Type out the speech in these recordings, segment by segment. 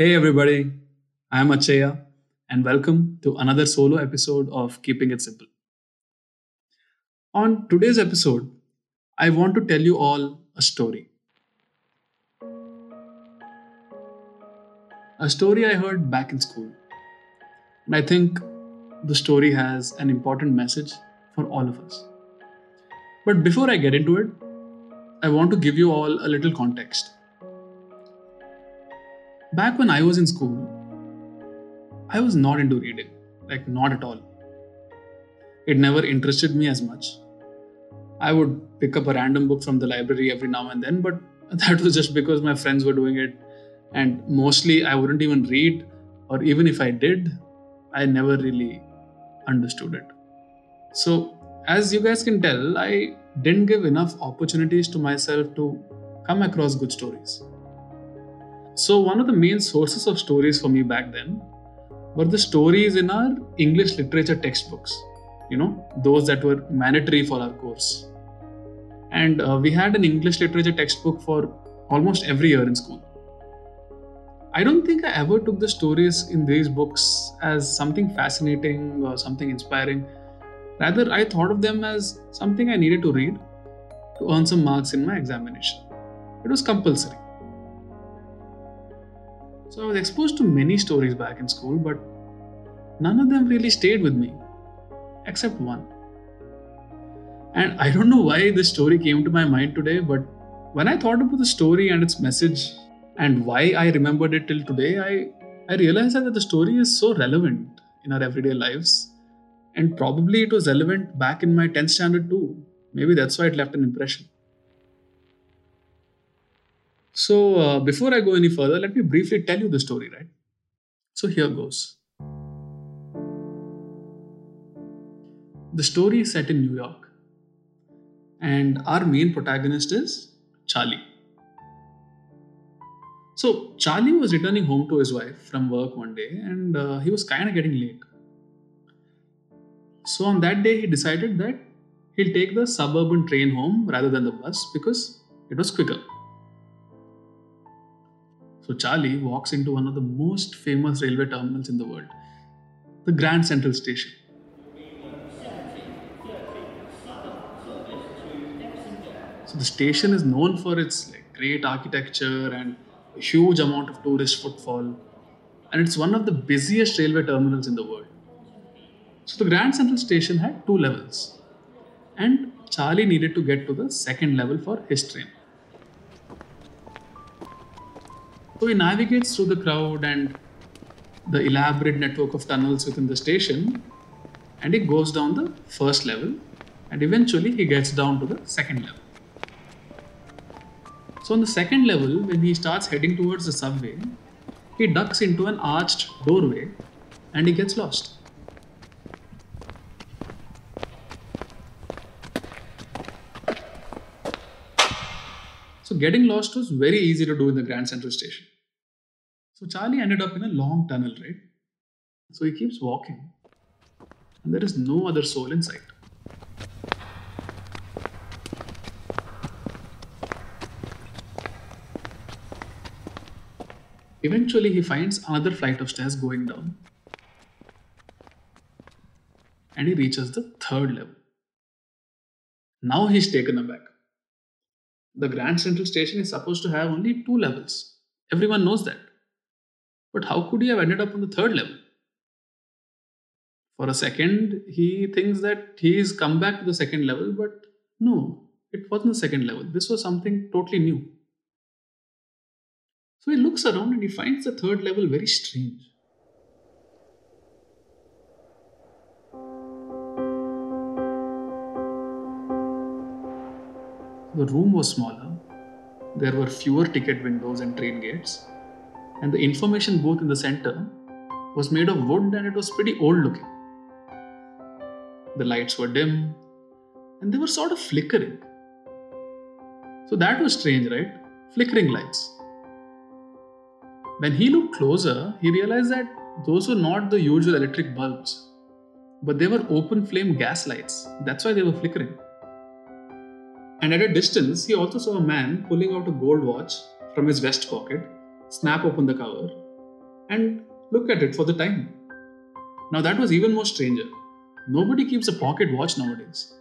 Hey everybody, I am Achaya and welcome to another solo episode of Keeping It Simple. On today's episode, I want to tell you all a story. A story I heard back in school. And I think the story has an important message for all of us. But before I get into it, I want to give you all a little context. Back when I was in school, I was not into reading, like, not at all. It never interested me as much. I would pick up a random book from the library every now and then, but that was just because my friends were doing it, and mostly I wouldn't even read, or even if I did, I never really understood it. So, as you guys can tell, I didn't give enough opportunities to myself to come across good stories. So, one of the main sources of stories for me back then were the stories in our English literature textbooks, you know, those that were mandatory for our course. And uh, we had an English literature textbook for almost every year in school. I don't think I ever took the stories in these books as something fascinating or something inspiring. Rather, I thought of them as something I needed to read to earn some marks in my examination. It was compulsory. So I was exposed to many stories back in school, but none of them really stayed with me, except one. And I don't know why this story came to my mind today, but when I thought about the story and its message, and why I remembered it till today, I, I realized that the story is so relevant in our everyday lives. And probably it was relevant back in my 10th standard too. Maybe that's why it left an impression. So, uh, before I go any further, let me briefly tell you the story, right? So, here goes. The story is set in New York, and our main protagonist is Charlie. So, Charlie was returning home to his wife from work one day and uh, he was kind of getting late. So, on that day, he decided that he'll take the suburban train home rather than the bus because it was quicker. So, Charlie walks into one of the most famous railway terminals in the world, the Grand Central Station. So, the station is known for its like, great architecture and huge amount of tourist footfall, and it's one of the busiest railway terminals in the world. So the Grand Central Station had two levels, and Charlie needed to get to the second level for his train. So he navigates through the crowd and the elaborate network of tunnels within the station, and he goes down the first level, and eventually he gets down to the second level. So on the second level, when he starts heading towards the subway, he ducks into an arched doorway and he gets lost. Getting lost was very easy to do in the Grand Central Station. So Charlie ended up in a long tunnel, right? So he keeps walking, and there is no other soul in sight. Eventually, he finds another flight of stairs going down. And he reaches the third level. Now he's taken aback. The Grand Central Station is supposed to have only two levels. Everyone knows that. But how could he have ended up on the third level? For a second, he thinks that he's come back to the second level, but no, it wasn't the second level. This was something totally new. So he looks around and he finds the third level very strange. The room was smaller, there were fewer ticket windows and train gates, and the information booth in the center was made of wood and it was pretty old looking. The lights were dim and they were sort of flickering. So that was strange, right? Flickering lights. When he looked closer, he realized that those were not the usual electric bulbs, but they were open flame gas lights. That's why they were flickering. And at a distance, he also saw a man pulling out a gold watch from his vest pocket, snap open the cover, and look at it for the time. Now, that was even more stranger. Nobody keeps a pocket watch nowadays.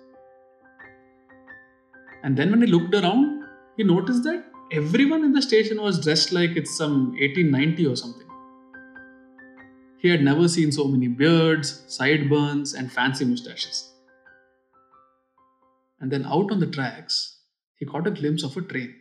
And then when he looked around, he noticed that everyone in the station was dressed like it's some 1890 or something. He had never seen so many beards, sideburns, and fancy mustaches. And then out on the tracks, he caught a glimpse of a train.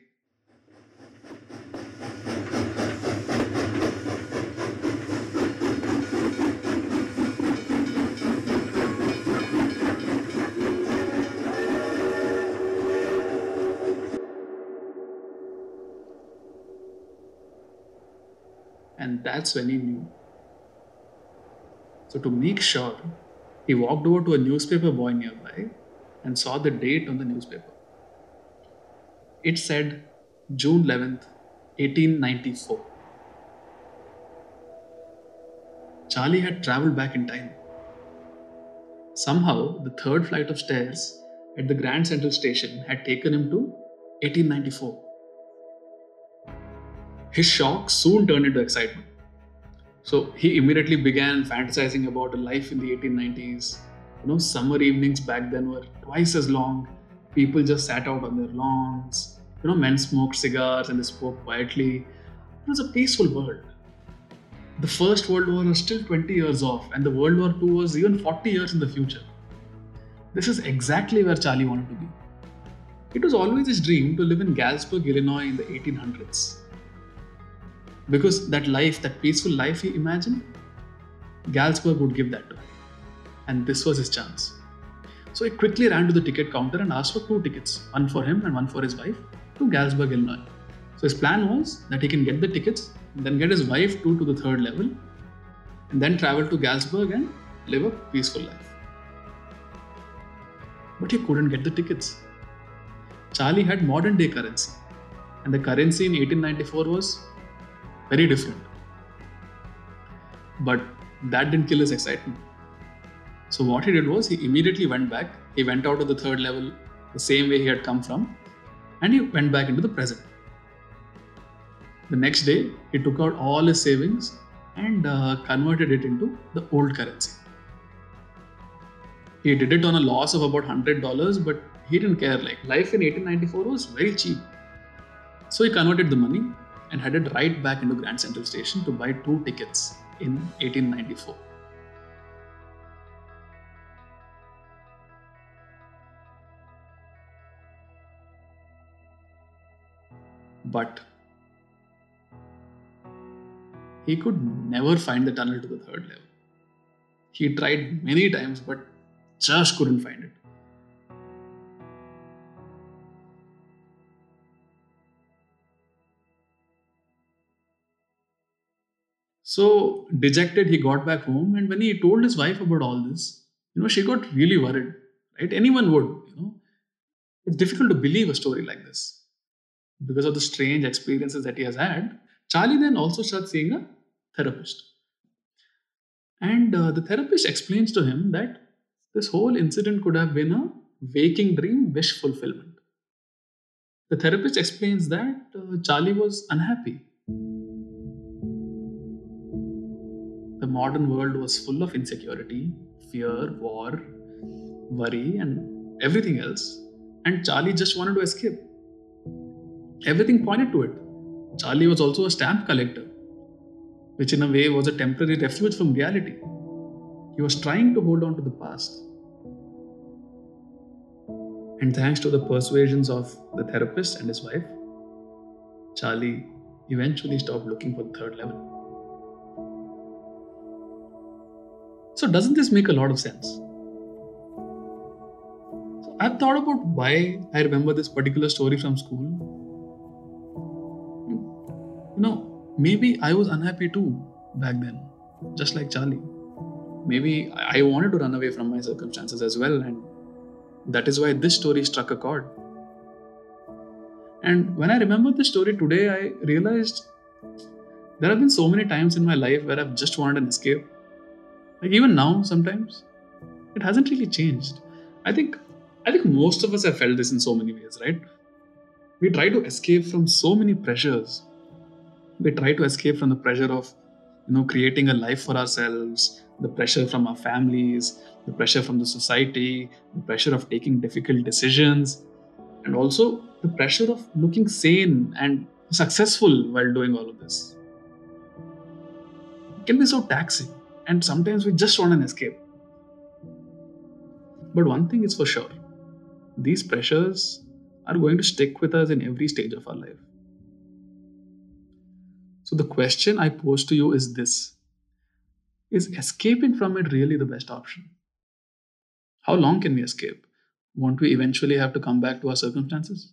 And that's when he knew. So, to make sure, he walked over to a newspaper boy nearby and saw the date on the newspaper. It said June 11th, 1894. Charlie had traveled back in time. Somehow, the third flight of stairs at the Grand Central Station had taken him to 1894. His shock soon turned into excitement. So he immediately began fantasizing about a life in the 1890s. You know, summer evenings back then were twice as long. People just sat out on their lawns. You know, men smoked cigars and they spoke quietly. It was a peaceful world. The First World War was still 20 years off, and the World War II was even 40 years in the future. This is exactly where Charlie wanted to be. It was always his dream to live in Galesburg, Illinois in the 1800s. Because that life, that peaceful life he imagined, Galesburg would give that to him. And this was his chance. So he quickly ran to the ticket counter and asked for two tickets, one for him and one for his wife, to Galesburg, Illinois. So his plan was that he can get the tickets, then get his wife to, to the third level, and then travel to Galesburg and live a peaceful life. But he couldn't get the tickets. Charlie had modern day currency, and the currency in 1894 was very different. But that didn't kill his excitement. So what he did was he immediately went back. He went out of the third level the same way he had come from, and he went back into the present. The next day, he took out all his savings and uh, converted it into the old currency. He did it on a loss of about $100, but he didn't care. Like life in 1894 was very cheap. So he converted the money and headed right back into Grand Central Station to buy two tickets in 1894. But he could never find the tunnel to the third level. He tried many times but just couldn't find it. So dejected, he got back home, and when he told his wife about all this, you know, she got really worried. Right? Anyone would, you know. It's difficult to believe a story like this because of the strange experiences that he has had. Charlie then also starts seeing a therapist, and uh, the therapist explains to him that this whole incident could have been a waking dream wish fulfillment. The therapist explains that uh, Charlie was unhappy the modern world was full of insecurity, fear, war, worry, and everything else. And Charlie just wanted to escape. Everything pointed to it. Charlie was also a stamp collector, which in a way was a temporary refuge from reality. He was trying to hold on to the past. And thanks to the persuasions of the therapist and his wife, Charlie eventually stopped looking for the third level. So, doesn't this make a lot of sense? So, I've thought about why I remember this particular story from school. You know, maybe I was unhappy too back then, just like Charlie. Maybe I wanted to run away from my circumstances as well, and that is why this story struck a chord. And when I remember this story today, I realized there have been so many times in my life where I've just wanted an escape like even now, sometimes it hasn't really changed. I think I think most of us have felt this in so many ways, right? We try to escape from so many pressures. We try to escape from the pressure of you know, creating a life for ourselves, the pressure from our families, the pressure from the society, the pressure of taking difficult decisions, and also the pressure of looking sane and successful while doing all of this. It can be so taxing, and sometimes we just want an escape. But one thing is for sure these pressures are going to stick with us in every stage of our life. So, the question I pose to you is this Is escaping from it really the best option? How long can we escape? Won't we eventually have to come back to our circumstances?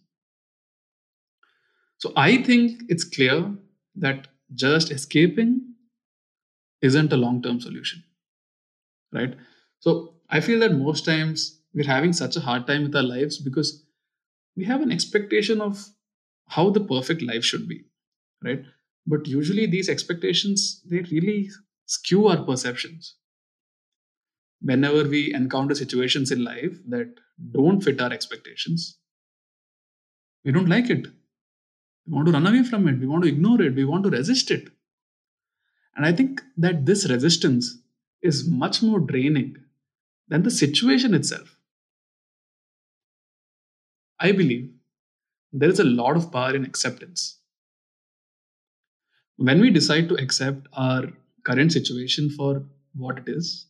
So, I think it's clear that just escaping isn't a long term solution, right? So, I feel that most times we're having such a hard time with our lives because we have an expectation of how the perfect life should be, right? But usually these expectations they really skew our perceptions. Whenever we encounter situations in life that don't fit our expectations, we don't like it. We want to run away from it. We want to ignore it. We want to resist it. And I think that this resistance is much more draining than the situation itself. I believe there is a lot of power in acceptance. When we decide to accept our current situation for what it is,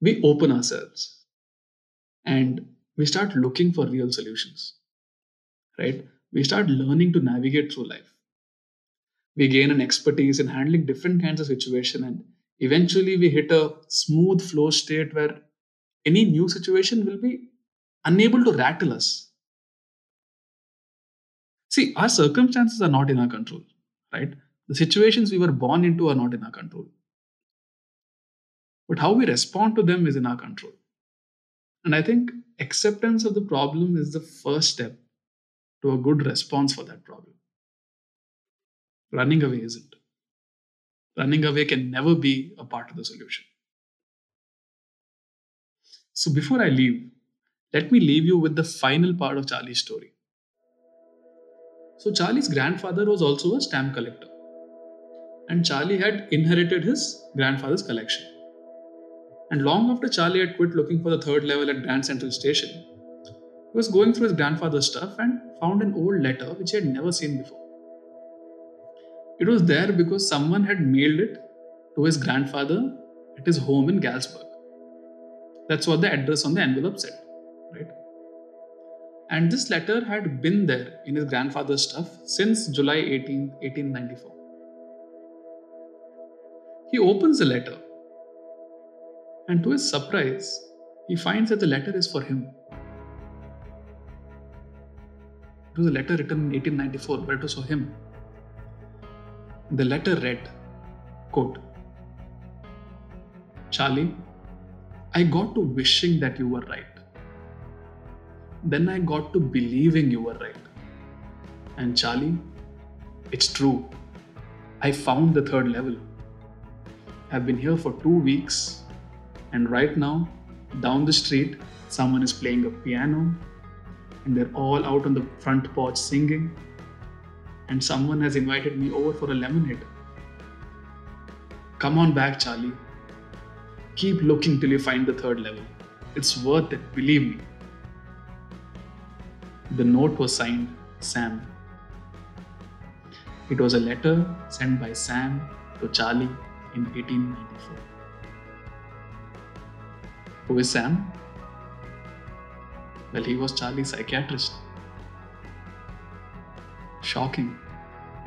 we open ourselves and we start looking for real solutions. Right? We start learning to navigate through life. We gain an expertise in handling different kinds of situation and eventually we hit a smooth flow state where any new situation will be unable to rattle us. See, our circumstances are not in our control, right? The situations we were born into are not in our control. But how we respond to them is in our control. And I think acceptance of the problem is the first step to a good response for that problem. Running away isn't. Running away can never be a part of the solution. So before I leave, let me leave you with the final part of Charlie's story. So, Charlie's grandfather was also a stamp collector, and Charlie had inherited his grandfather's collection. And long after Charlie had quit looking for the third level at Grand Central Station, he was going through his grandfather's stuff and found an old letter which he had never seen before. It was there because someone had mailed it to his grandfather at his home in Galesburg. That's what the address on the envelope said? And this letter had been there in his grandfather's stuff since July 18, 1894. He opens the letter, and to his surprise, he finds that the letter is for him. It was a letter written in 1894, but it was for him. The letter read, quote, Charlie, I got to wishing that you were right. Then I got to believing you were right. And Charlie, it's true. I found the third level. I've been here for two weeks, and right now, down the street, someone is playing a piano, and they're all out on the front porch singing and someone has invited me over for a lemonade. Come on back, Charlie. Keep looking till you find the third level. It's worth it, believe me. The note was signed Sam. It was a letter sent by Sam to Charlie in 1894. Who is Sam? Well, he was Charlie's psychiatrist. Shocking,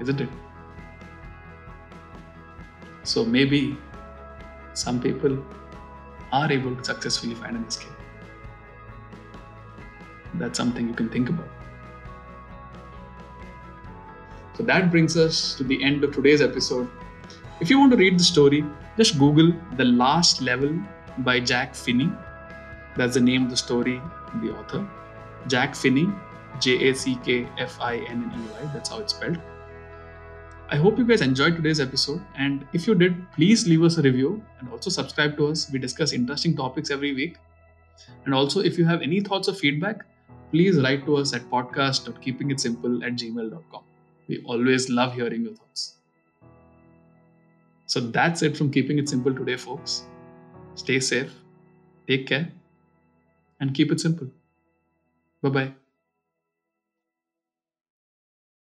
isn't it? So maybe some people are able to successfully find an escape. That's something you can think about. So that brings us to the end of today's episode. If you want to read the story, just Google The Last Level by Jack Finney. That's the name of the story, the author. Jack Finney J A C K F I N N E Y. That's how it's spelled. I hope you guys enjoyed today's episode. And if you did, please leave us a review and also subscribe to us. We discuss interesting topics every week. And also, if you have any thoughts or feedback, please write to us at podcast.keepingitsimple at gmail.com. We always love hearing your thoughts. So that's it from Keeping It Simple today, folks. Stay safe, take care, and keep it simple. Bye bye.